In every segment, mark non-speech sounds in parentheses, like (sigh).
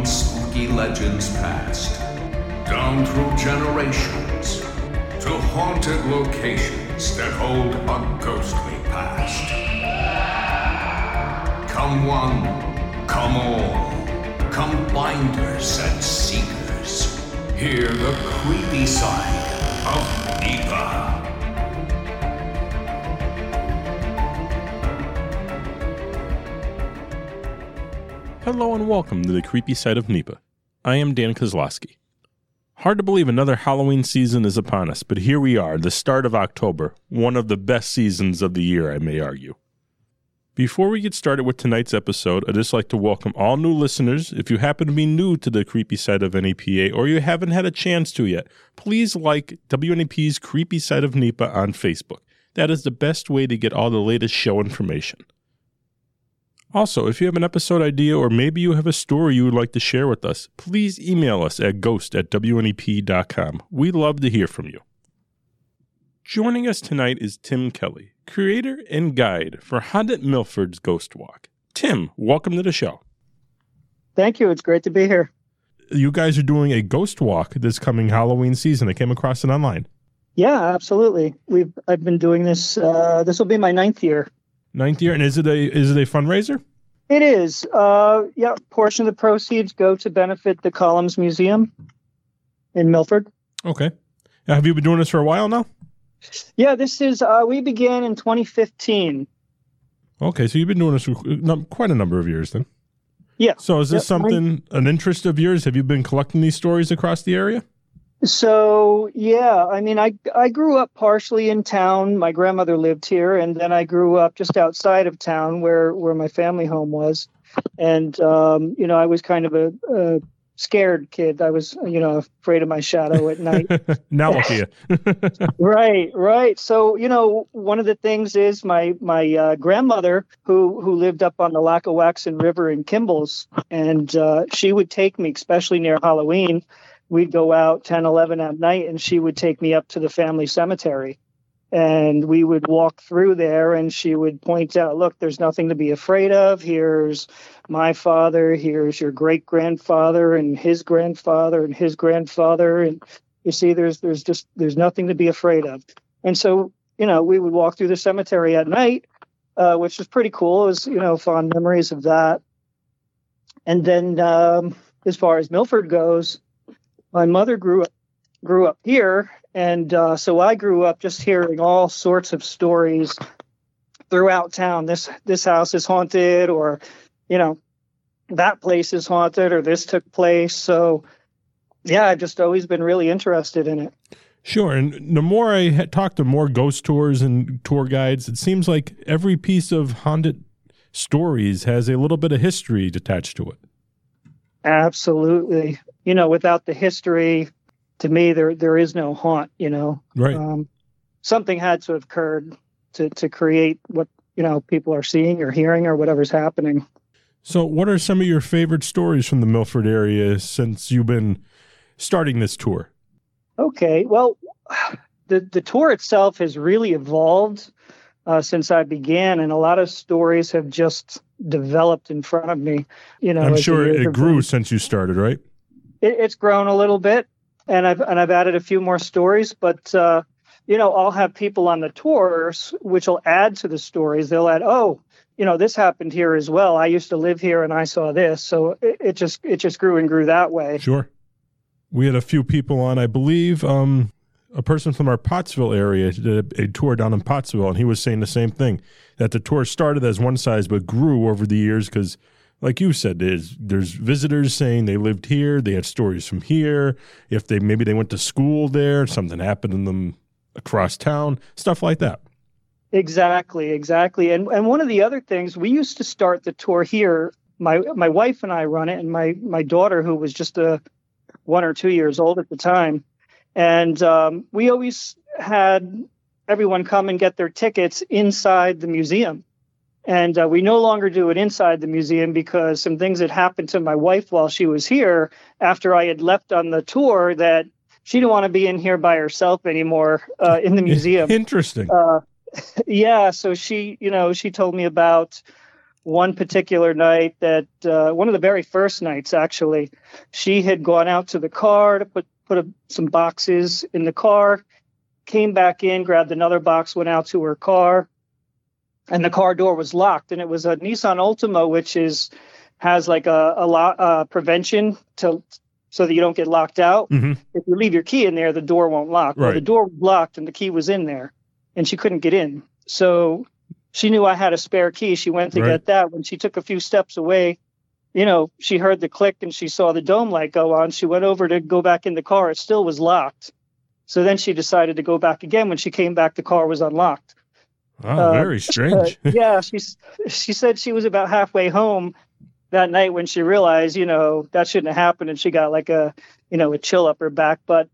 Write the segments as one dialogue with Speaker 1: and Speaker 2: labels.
Speaker 1: Spooky legends past, down through generations, to haunted locations that hold a ghostly past. Come one, come all, come finders and seekers. Hear the creepy side of NEPA.
Speaker 2: Hello and welcome to the creepy side of NEPA. I am Dan Kozlowski. Hard to believe another Halloween season is upon us, but here we are, the start of October, one of the best seasons of the year, I may argue. Before we get started with tonight's episode, I'd just like to welcome all new listeners. If you happen to be new to the creepy side of NEPA or you haven't had a chance to yet, please like WNEP's Creepy Side of NEPA on Facebook. That is the best way to get all the latest show information. Also, if you have an episode idea or maybe you have a story you would like to share with us, please email us at ghost at wnep.com. We'd love to hear from you. Joining us tonight is Tim Kelly, creator and guide for Haunted Milford's Ghost Walk. Tim, welcome to the show.
Speaker 3: Thank you. It's great to be here.
Speaker 2: You guys are doing a ghost walk this coming Halloween season. I came across it online.
Speaker 3: Yeah, absolutely. We've I've been doing this. Uh, this will be my ninth year.
Speaker 2: Ninth year, and is it a is it a fundraiser?
Speaker 3: It is. Uh, yeah, portion of the proceeds go to benefit the Columns Museum in Milford.
Speaker 2: Okay. Now, have you been doing this for a while now?
Speaker 3: Yeah, this is. Uh, we began in 2015.
Speaker 2: Okay, so you've been doing this for quite a number of years then.
Speaker 3: Yeah.
Speaker 2: So is this
Speaker 3: Yep,
Speaker 2: something an interest of yours? Have you been collecting these stories across the area?
Speaker 3: So yeah, I mean, I I grew up partially in town. My grandmother lived here, and then I grew up just outside of town, where where my family home was. And um, you know, I was kind of a, a scared kid. I was, you know, afraid of my shadow at (laughs) night.
Speaker 2: now look at you. (laughs)
Speaker 3: right, right. So you know, one of the things is my my uh, grandmother who who lived up on the Lackawaxen River in Kimbles, and uh, she would take me, especially near Halloween. We'd go out 10, 11 at night, and she would take me up to the family cemetery. And we would walk through there, and she would point out, "Look, there's nothing to be afraid of. Here's my father. Here's your great grandfather, and his grandfather, and his grandfather, and you see there's there's just there's nothing to be afraid of and so you know we would walk through the cemetery at night uh, which was pretty cool it was you know fond memories of that and then um, as far as milford goes my mother grew up grew up here and uh, so i grew up just hearing all sorts of stories throughout town this this house is haunted or you know that place is haunted or this took place so yeah, I've just always been really interested in it.
Speaker 2: Sure. And the more I talked to more ghost tours and tour guides, it seems like every piece of haunted stories has a little bit of history attached to it.
Speaker 3: Absolutely. You know, without the history, to me, there there is no haunt. You know,
Speaker 2: Right.
Speaker 3: um, something had to have occurred to to create what you know people are seeing or hearing or whatever's happening.
Speaker 2: So, what are some of your favorite stories from the Milford area since you've been starting this tour?
Speaker 3: Okay, well, the the tour itself has really evolved uh, since I began, and a lot of stories have just developed in front of me. You know,
Speaker 2: I'm sure it grew since you started, right?
Speaker 3: It, it's grown a little bit and i've and i've added a few more stories but uh you know i'll have people on the tours which will add to the stories. They'll add oh you know this happened here as well. I used to live here and i saw this. So it, it just it just grew and grew that way.
Speaker 2: Sure. We had a few people on, I believe, um, a person from our Pottsville area did a, a tour down in Pottsville, and he was saying the same thing that the tour started as one size but grew over the years because, like you said, there's there's visitors saying they lived here, they had stories from here. If they maybe they went to school there, something happened to them across town, stuff like that.
Speaker 3: Exactly, exactly. And and one of the other things we used to start the tour here. My my wife and I run it, and my my daughter, who was just a one or two years old at the time, and um, we always had everyone come and get their tickets inside the museum. And uh, we no longer do it inside the museum because some things had happened to my wife while she was here after I had left on the tour that she didn't want to be in here by herself anymore uh, in the (laughs) museum
Speaker 2: Interesting.
Speaker 3: uh, (laughs) yeah so she you know she told me about one particular night that uh, one of the very first nights actually, she had gone out to the car to put put a, some boxes in the car, came back in, grabbed another box, went out to her car, and the car door was locked. And it was a Nissan Altima, which is has like a a lot uh, prevention to so that you don't get locked out.
Speaker 2: Mm-hmm.
Speaker 3: If you leave your key in there, the door won't lock. Well,
Speaker 2: Right.
Speaker 3: the door was locked and the key was in there, and she couldn't get in. So she knew I had a spare key. She went to
Speaker 2: Right.
Speaker 3: get that. When she took a few steps away, you know, she heard the click and she saw the dome light go on. She went over to go back in the car. It still was locked. So then she decided to go back again. When she came back, the car was unlocked.
Speaker 2: Oh,
Speaker 3: Uh,
Speaker 2: very (laughs) strange. (laughs)
Speaker 3: Yeah, she's she said she was about halfway home that night when she realized, you know, that shouldn't have happened, and she got like a, you know, a chill up her back. But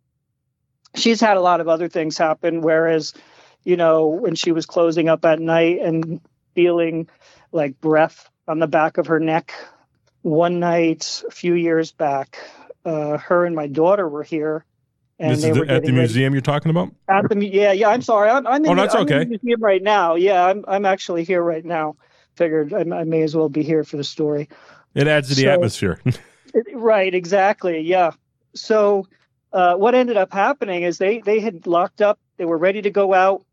Speaker 3: she's had a lot of other things happen. Whereas, you know, when she was closing up at night and feeling like breath on the back of her neck, one night a few years back, uh, her and my daughter were here. And
Speaker 2: this is the, at the
Speaker 3: getting ready-
Speaker 2: museum you're talking about?
Speaker 3: at the yeah yeah I'm sorry. I'm I'm in,
Speaker 2: Oh, that's okay.
Speaker 3: the museum right now. Yeah I'm I'm actually here right now. Figured I, I may as well be here for the story.
Speaker 2: It adds to the
Speaker 3: So-
Speaker 2: atmosphere. (laughs)
Speaker 3: It- right exactly yeah. So uh, what ended up happening is they they had locked up they were ready to go out.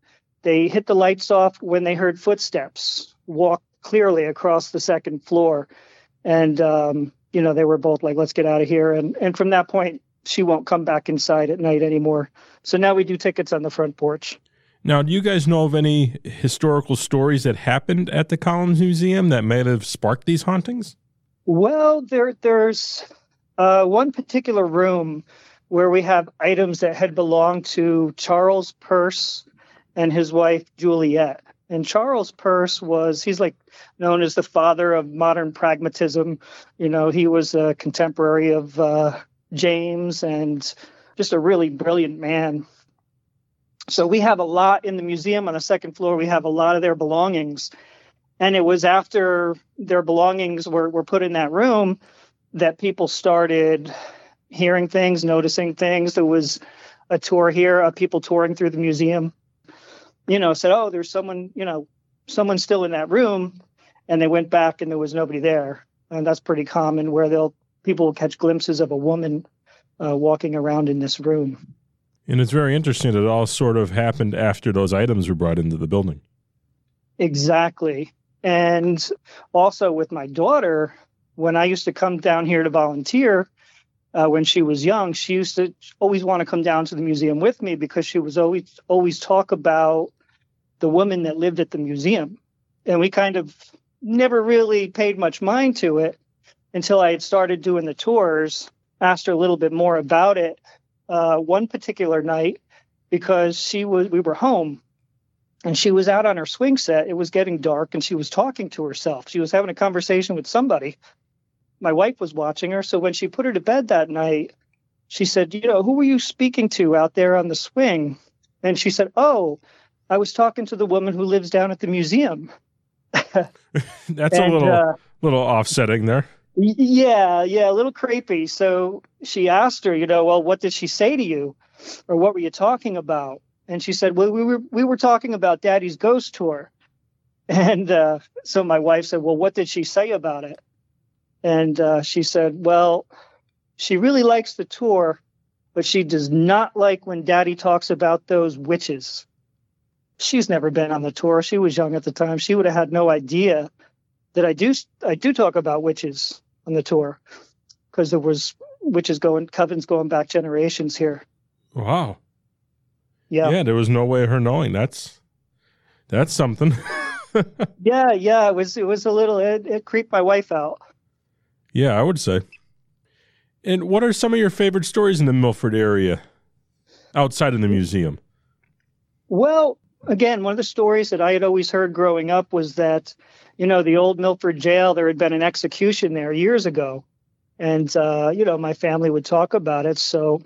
Speaker 3: They hit the lights off when they heard footsteps walk clearly across the second floor. And um, you know they were both like let's get out of here. And and from that point she won't come back inside at night anymore so now we do tickets on the front porch
Speaker 2: now, do you guys know of any historical stories that happened at the Columns Museum that might have sparked these hauntings?
Speaker 3: Well, there there's uh, one particular room where we have items that had belonged to Charles Peirce and his wife Juliet. And Charles Peirce was he's like known as the father of modern pragmatism. You know, he was a contemporary of uh, James and just a really brilliant man. So we have a lot in the museum on the second floor. We have a lot of their belongings. And it was after their belongings were, were put in that room that people started hearing things, noticing things. There was a tour here of people touring through the museum, you know, said, Oh, there's someone, you know, someone still in that room. And they went back and there was nobody there. And that's pretty common where they'll people will catch glimpses of a woman uh, walking around in this room.
Speaker 2: And it's very interesting that it all sort of happened after those items were brought into the building.
Speaker 3: Exactly. And also with my daughter, when I used to come down here to volunteer uh, when she was young, she used to always want to come down to the museum with me because she was always always talk about the woman that lived at the museum. And we kind of never really paid much mind to it until I had started doing the tours, asked her a little bit more about it uh, one particular night because she was we were home and she was out on her swing set. It was getting dark and she was talking to herself. She was having a conversation with somebody. My wife was watching her. So when she put her to bed that night, she said, You know, who were you speaking to out there on the swing? And she said, Oh, I was talking to the woman who lives down at the museum. (laughs) (laughs)
Speaker 2: That's a little
Speaker 3: uh,
Speaker 2: little offsetting there.
Speaker 3: Yeah, yeah, a little creepy. So she asked her, you know, well, what did she say to you, or what were you talking about? And she said, well, we were we were talking about Daddy's ghost tour. (laughs) And uh, so my wife said, well, what did she say about it? And uh, she said, well, she really likes the tour, but she does not like when Daddy talks about those witches. She's never been on the tour. She was young at the time. She would have had no idea that I do I do talk about witches on the tour because there was witches going covens going back generations here.
Speaker 2: Wow.
Speaker 3: Yeah.
Speaker 2: Yeah, there was no way of her knowing. That's that's something. (laughs)
Speaker 3: yeah, yeah, It was it was a little it, it creeped my wife out.
Speaker 2: yeah, I would say. And what are some of your favorite stories in the Milford area outside of the museum?
Speaker 3: Well, again, one of the stories that I had always heard growing up was that, you know, the old Milford jail, there had been an execution there years ago. And, uh, you know, my family would talk about it. So,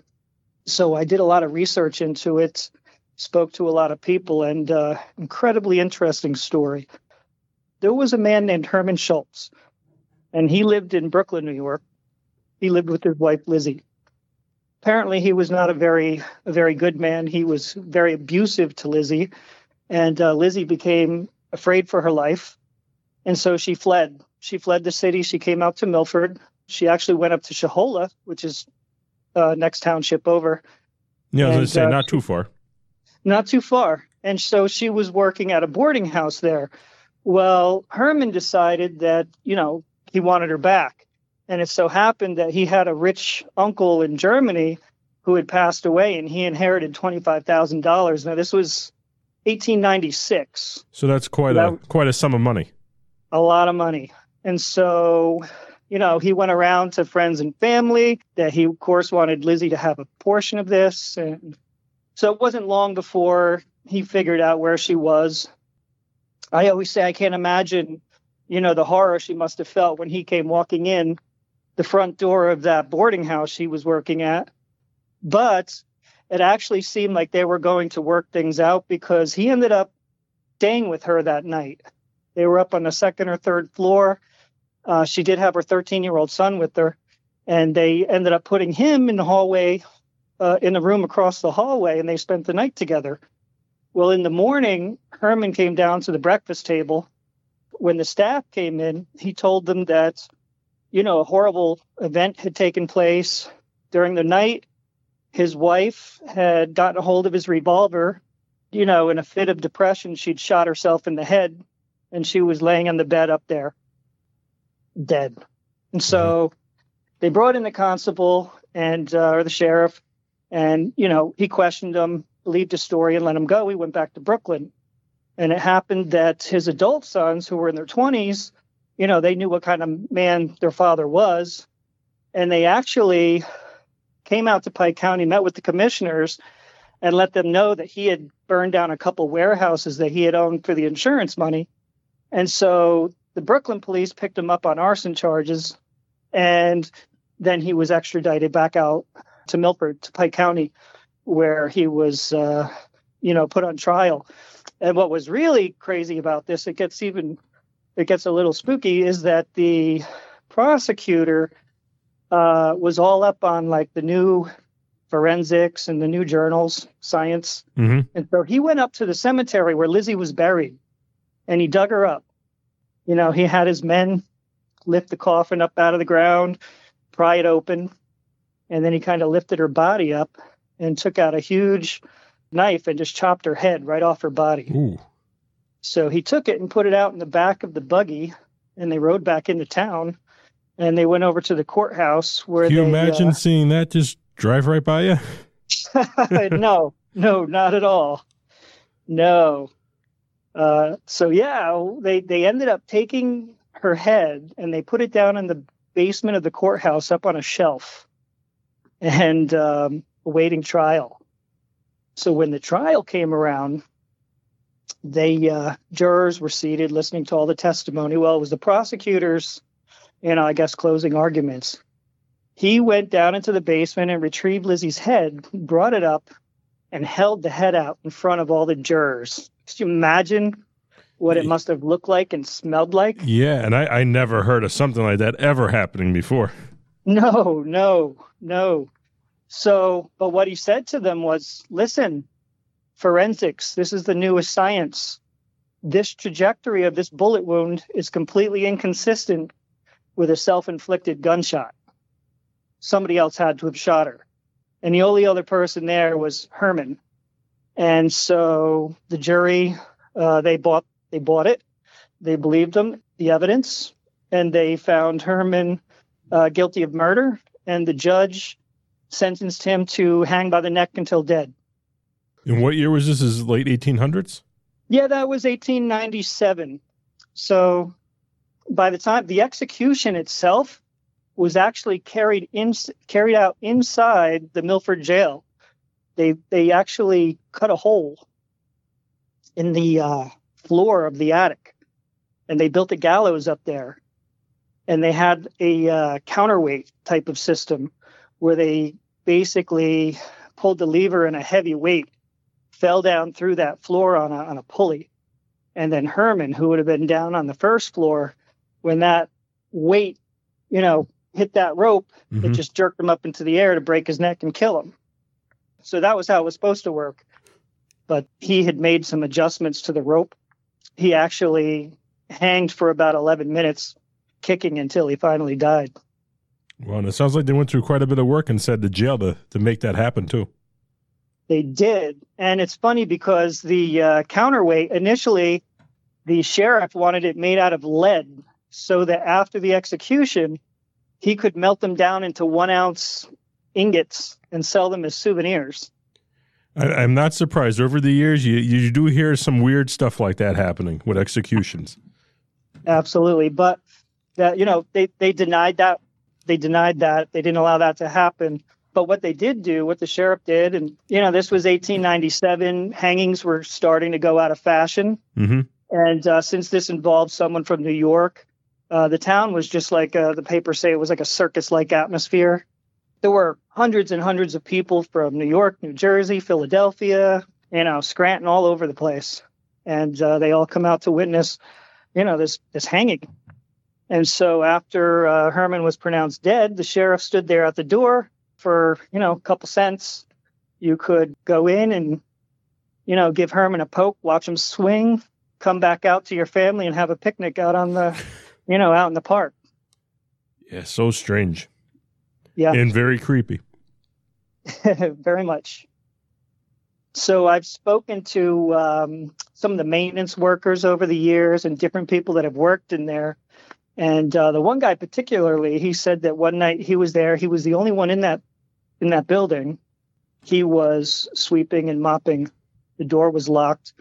Speaker 3: so I did a lot of research into it, spoke to a lot of people, and uh, incredibly interesting story. There was a man named Herman Schultz, and he lived in Brooklyn, New York. He lived with his wife, Lizzie apparently he was not a very a very good man. He was very abusive to Lizzie, and uh, Lizzie became afraid for her life And so she fled. She fled the city. She came out to Milford. She actually went up to Shohola, which is uh, next township over.
Speaker 2: Yeah, I was going
Speaker 3: And,
Speaker 2: to say,
Speaker 3: uh,
Speaker 2: not too far.
Speaker 3: not too far. And so she was working at a boarding house there. Well, Herman decided that, you know, he wanted her back. And it so happened that he had a rich uncle in Germany who had passed away and he inherited $25,000. Now, this was 1896,
Speaker 2: So that's quite a quite a sum of money.
Speaker 3: a lot of money. And so, you know, he went around to friends and family that he, of course, wanted Lizzie to have a portion of this. And so it wasn't long before he figured out where she was. I always say I can't imagine, you know, the horror she must have felt when he came walking in the front door of that boarding house she was working at. But it actually seemed like they were going to work things out because he ended up staying with her that night. They were up on the second or third floor. Uh, she did have her 13 year old son with her, and they ended up putting him in the hallway, uh, in the room across the hallway, and they spent the night together. Well, in the morning, Herman came down to the breakfast table. When the staff came in, he told them that, you know, a horrible event had taken place during the night. His wife had gotten a hold of his revolver. You know, in a fit of depression, she'd shot herself in the head and she was laying on the bed up there, dead. And so they brought in the constable and uh, or the sheriff, and you know he questioned him, believed his story, and let him go. He went back to Brooklyn, and it happened that his adult sons, who were in their twenties, you know, they knew what kind of man their father was, and they actually came out to Pike County, met with the commissioners, and let them know that he had burned down a couple warehouses that he had owned for the insurance money. And so the Brooklyn police picked him up on arson charges, and then he was extradited back out to Milford, to Pike County, where he was, uh, you know, put on trial. And what was really crazy about this, it gets even, it gets a little spooky, is that the prosecutor uh, was all up on like the new forensics and the new journals, science.
Speaker 2: hmm
Speaker 3: And so he went up to the cemetery where Lizzie was buried and he dug her up. You know, he had his men lift the coffin up out of the ground, pry it open, and then he kind of lifted her body up and took out a huge knife and just chopped her head right off her body.
Speaker 2: Ooh.
Speaker 3: So he took it and put it out in the back of the buggy and they rode back into town and they went over to the courthouse where
Speaker 2: Can you
Speaker 3: they,
Speaker 2: imagine
Speaker 3: uh,
Speaker 2: seeing that just drive right by you? (laughs)
Speaker 3: no, no, not at all. No. Uh, so yeah, they they ended up taking her head and they put it down in the basement of the courthouse up on a shelf and um, awaiting trial. So when the trial came around, they uh, jurors were seated listening to all the testimony. Well, it was the prosecutors, you know, I guess closing arguments. He went down into the basement and retrieved Lizzie's head, brought it up, and held the head out in front of all the jurors. Could you imagine what it must have looked like and smelled like?
Speaker 2: Yeah, and I, I never heard of something like that ever happening before.
Speaker 3: No, no, no. So, but what he said to them was listen, forensics, this is the newest science. This trajectory of this bullet wound is completely inconsistent with a self inflicted gunshot. Somebody else had to have shot her. And the only other person there was Herman. And so the jury, uh, they bought they bought it. They believed them, the evidence, and they found Herman uh, guilty of murder. And the judge sentenced him to hang by the neck until dead.
Speaker 2: And what year was this? Is late 1800s?
Speaker 3: Yeah, that was 1897. So by the time the execution itself was actually carried in carried out inside the Milford jail, they they actually cut a hole in the uh, floor of the attic, and they built a gallows up there, and they had a uh, counterweight type of system where they basically pulled the lever and a heavy weight fell down through that floor on a, on a pulley. And then Herman, who would have been down on the first floor, when that weight, you know, hit that rope, it
Speaker 2: Mhm.
Speaker 3: just jerked him up into the air to break his neck and kill him. So that was how it was supposed to work. But he had made some adjustments to the rope. He actually hanged for about 11 minutes, kicking until he finally died.
Speaker 2: Well, and it sounds like they went through quite a bit of work and said to jail to, to make that happen, too.
Speaker 3: They did. And it's funny because the uh, counterweight initially, the sheriff wanted it made out of lead so that after the execution, he could melt them down into one ounce ingots and sell them as souvenirs.
Speaker 2: I, am not surprised. Over the years, you, you do hear some weird stuff like that happening with executions.
Speaker 3: Absolutely. But that, you know, they, they denied that. They denied that. They didn't allow that to happen. But what they did do, what the sheriff did, and you know, this was 1897. Hangings were starting to go out of fashion,
Speaker 2: mm-hmm.
Speaker 3: and uh, since this involved someone from New York, uh, the town was just like uh, the papers say it was like a circus-like atmosphere. There were hundreds and hundreds of people from New York, New Jersey, Philadelphia, you know, Scranton, all over the place, and uh, they all come out to witness, you know, this this hanging. And so after uh, Herman was pronounced dead, the sheriff stood there at the door for you know a couple cents. You could go in and you know give Herman a poke, watch him swing, come back out to your family and have a picnic out on the you know out in the park.
Speaker 2: Yeah, so strange.
Speaker 3: Yeah,
Speaker 2: and very creepy. (laughs)
Speaker 3: very much. So I've spoken to um, some of the maintenance workers over the years and different people that have worked in there. And uh, the one guy particularly, he said that one night he was there. He was the only one in that in that building. He was sweeping and mopping. The door was locked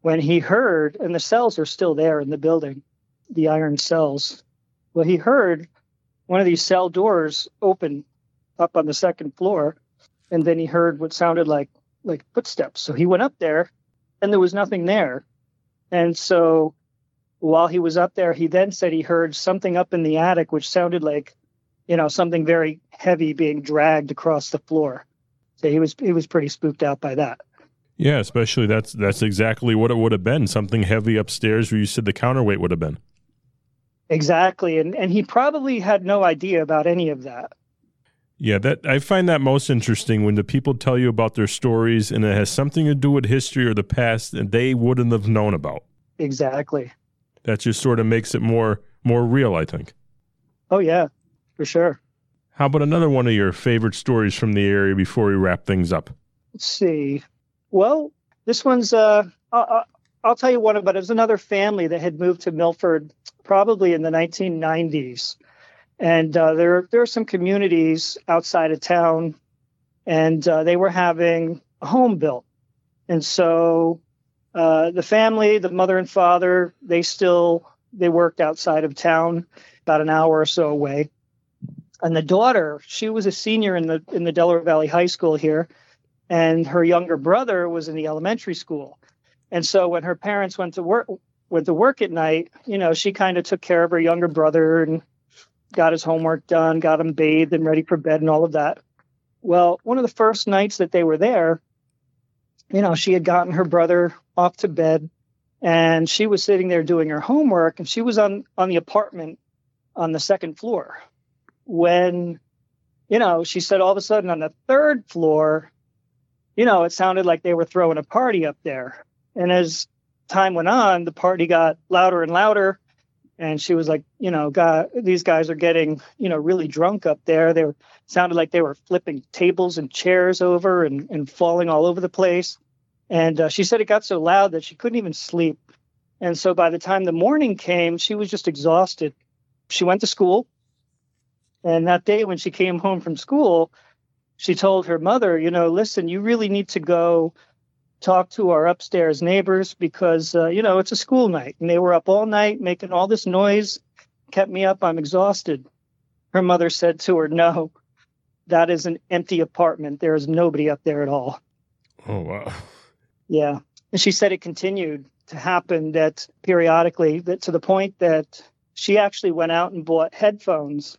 Speaker 3: when he heard, and the cells are still there in the building, the iron cells. Well, he heard one of these cell doors open up on the second floor, and then he heard what sounded like like footsteps. So he went up there, and there was nothing there. And so while he was up there, he then said he heard something up in the attic, which sounded like you know, something very heavy being dragged across the floor. So he was he was pretty spooked out by that.
Speaker 2: Yeah, especially that's that's exactly what it would have been. Something heavy upstairs where you said the counterweight would have been.
Speaker 3: Exactly. And and he probably had no idea about any of that.
Speaker 2: Yeah, that I find that most interesting when the people tell you about their stories and it has something to do with history or the past and they wouldn't have known about.
Speaker 3: Exactly.
Speaker 2: That just sort of makes it more more real, I think.
Speaker 3: Oh yeah for sure.
Speaker 2: How about another one of your favorite stories from the area before we wrap things up?
Speaker 3: Let's see. Well, this one's, uh, I'll, I'll tell you one about it. It was another family that had moved to Milford probably in the 1990s. And uh, there, there are some communities outside of town, and uh, they were having a home built. And so uh, the family, the mother and father, they still they worked outside of town, about an hour or so away and the daughter she was a senior in the in the delaware valley high school here and her younger brother was in the elementary school. And so when her parents went to work went to work at night you know she kind of took care of her younger brother and got his homework done got him bathed and ready for bed and all of that. Well one of the first nights that they were there you know she had gotten her brother off to bed and she was sitting there doing her homework and she was on on the apartment on the second floor when, you know, she said all of a sudden on the third floor, you know, it sounded like they were throwing a party up there. And as time went on, the party got louder and louder. And she was like, you know, God, these guys are getting, you know, really drunk up there. They were, sounded like they were flipping tables and chairs over and, and falling all over the place. And uh, she said it got so loud that she couldn't even sleep. And so by the time the morning came, she was just exhausted. She went to school and that day when she came home from school, she told her mother, you know, listen, you really need to go talk to our upstairs neighbors because, uh, you know, it's a school night. And they were up all night making all this noise, kept me up. I'm exhausted. Her mother said to her, no, that is an empty apartment. There is nobody up there at all.
Speaker 2: Oh, wow.
Speaker 3: Yeah. And she said it continued to happen that periodically, that to the point that she actually went out and bought headphones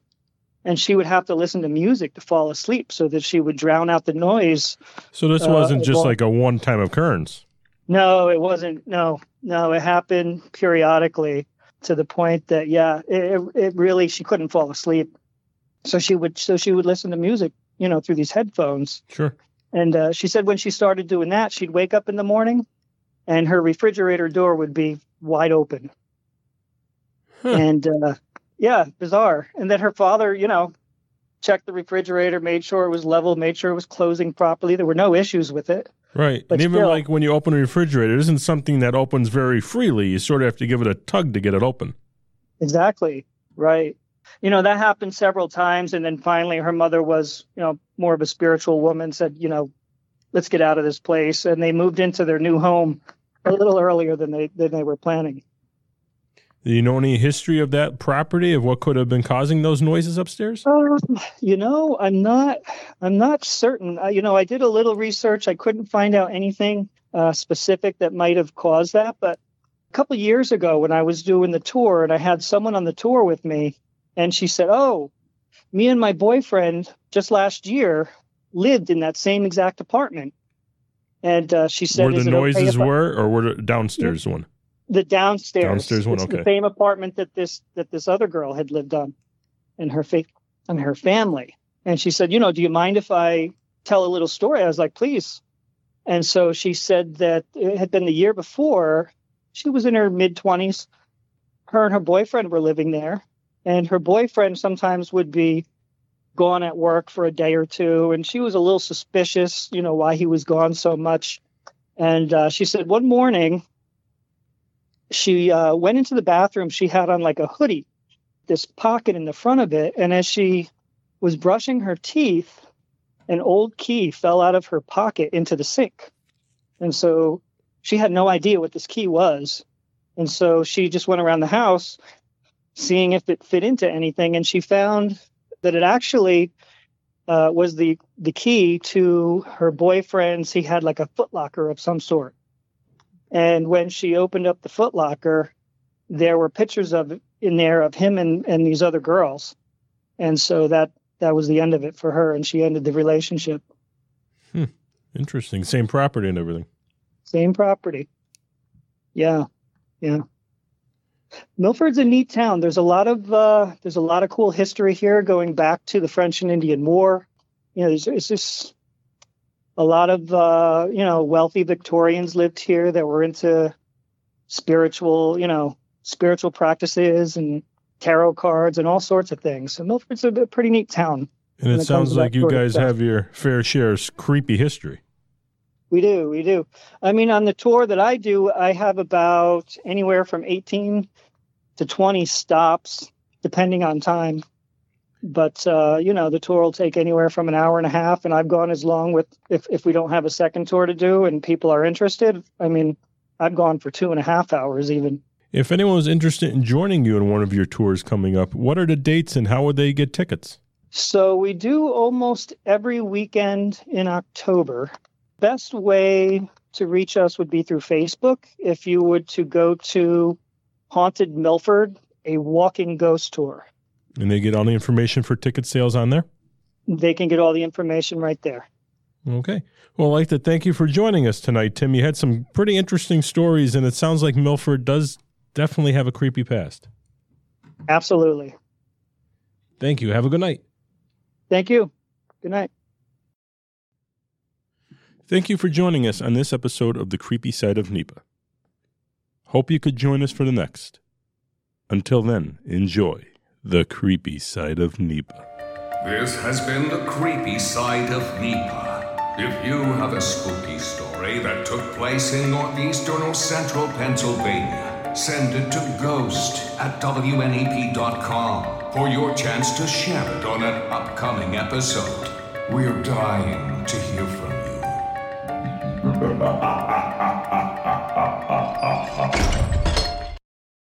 Speaker 3: and she would have to listen to music to fall asleep so that she would drown out the noise.
Speaker 2: So this wasn't uh, just well, like a one-time occurrence.
Speaker 3: No, it wasn't. No, no, it happened periodically to the point that yeah, it, it really she couldn't fall asleep. So she would so she would listen to music, you know, through these headphones.
Speaker 2: Sure.
Speaker 3: And uh, she said when she started doing that, she'd wake up in the morning, and her refrigerator door would be wide open. And uh, yeah, bizarre. And then her father, you know, checked the refrigerator, made sure it was level, made sure it was closing properly. There were no issues with it.
Speaker 2: Right.
Speaker 3: But
Speaker 2: and even
Speaker 3: still-
Speaker 2: like when you open a refrigerator, it isn't something that opens very freely. You sort of have to give it a tug to get it open.
Speaker 3: Exactly. Right. You know, that happened several times. And then finally, her mother was, you know, more of a spiritual woman, said, you know, let's get out of this place. And they moved into their new home a little earlier than they, than they were planning.
Speaker 2: Do you know any history of that property of what could have been causing those noises upstairs?
Speaker 3: Um, you know, I'm not, I'm not certain. Uh, you know, I did a little research. I couldn't find out anything uh, specific that might have caused that. But a couple years ago, when I was doing the tour, and I had someone on the tour with me, and she said, "Oh, me and my boyfriend just last year lived in that same exact apartment." And uh, she said,
Speaker 2: Where the
Speaker 3: "Is okay
Speaker 2: noises
Speaker 3: I-
Speaker 2: were, or were the downstairs one?
Speaker 3: The downstairs.
Speaker 2: Downstairs one,
Speaker 3: It's
Speaker 2: okay.
Speaker 3: The same apartment that this that this other girl had lived on, and her fa- and her family. And she said, you know, do you mind if I tell a little story? I was like, please. And so she said that it had been the year before. She was in her mid twenties. Her and her boyfriend were living there, and her boyfriend sometimes would be gone at work for a day or two, and she was a little suspicious, you know, why he was gone so much. And uh, she said one morning she uh, went into the bathroom. She had on like a hoodie, this pocket in the front of it. And as she was brushing her teeth, an old key fell out of her pocket into the sink. And so she had no idea what this key was. And so she just went around the house seeing if it fit into anything. And she found that it actually uh, was the, the key to her boyfriend's. He had like a footlocker of some sort. And when she opened up the footlocker, there were pictures of in there of him and, and these other girls. And so that that was the end of it for her and she ended the relationship. Hmm.
Speaker 2: Interesting. Same property and everything.
Speaker 3: Same property. Yeah. Yeah. Milford's a neat town. There's a lot of uh, there's a lot of cool history here going back to the French and Indian War. You know, there's it's just a lot of uh, you know wealthy Victorians lived here that were into spiritual, you know, spiritual practices and tarot cards and all sorts of things. So Milford's a pretty neat town.
Speaker 2: And it
Speaker 3: it
Speaker 2: sounds like you guys have your fair share of creepy history.
Speaker 3: We do, we do. I mean, on the tour that I do, I have about anywhere from 18 to 20 stops, depending on time. But uh, you know, the tour will take anywhere from an hour and a half, and I've gone as long with if if we don't have a second tour to do and people are interested. I mean, I've gone for two and a half hours even.
Speaker 2: If anyone was interested in joining you in one of your tours coming up, what are the dates and how would they get tickets?
Speaker 3: So we do almost every weekend in October. Best way to reach us would be through Facebook. If you would to go to Haunted Milford, a walking ghost tour.
Speaker 2: And they get all the information for ticket sales on there?
Speaker 3: They can get all the information right there.
Speaker 2: Okay. Well, I'd like to thank you for joining us tonight, Tim. You had some pretty interesting stories, and it sounds like Milford does definitely have a creepy past.
Speaker 3: Absolutely.
Speaker 2: Thank you. Have a good night.
Speaker 3: Thank you. Good night.
Speaker 2: Thank you for joining us on this episode of The Creepy Side of NEPA. Hope you could join us for the next. Until then, enjoy The Creepy Side of NEPA.
Speaker 1: This has been the creepy side of NEPA. If you have a spooky story that took place in northeastern or central Pennsylvania, send it to ghost at WNEP.com for your chance to share it on an upcoming episode. We're dying to hear from you. (laughs)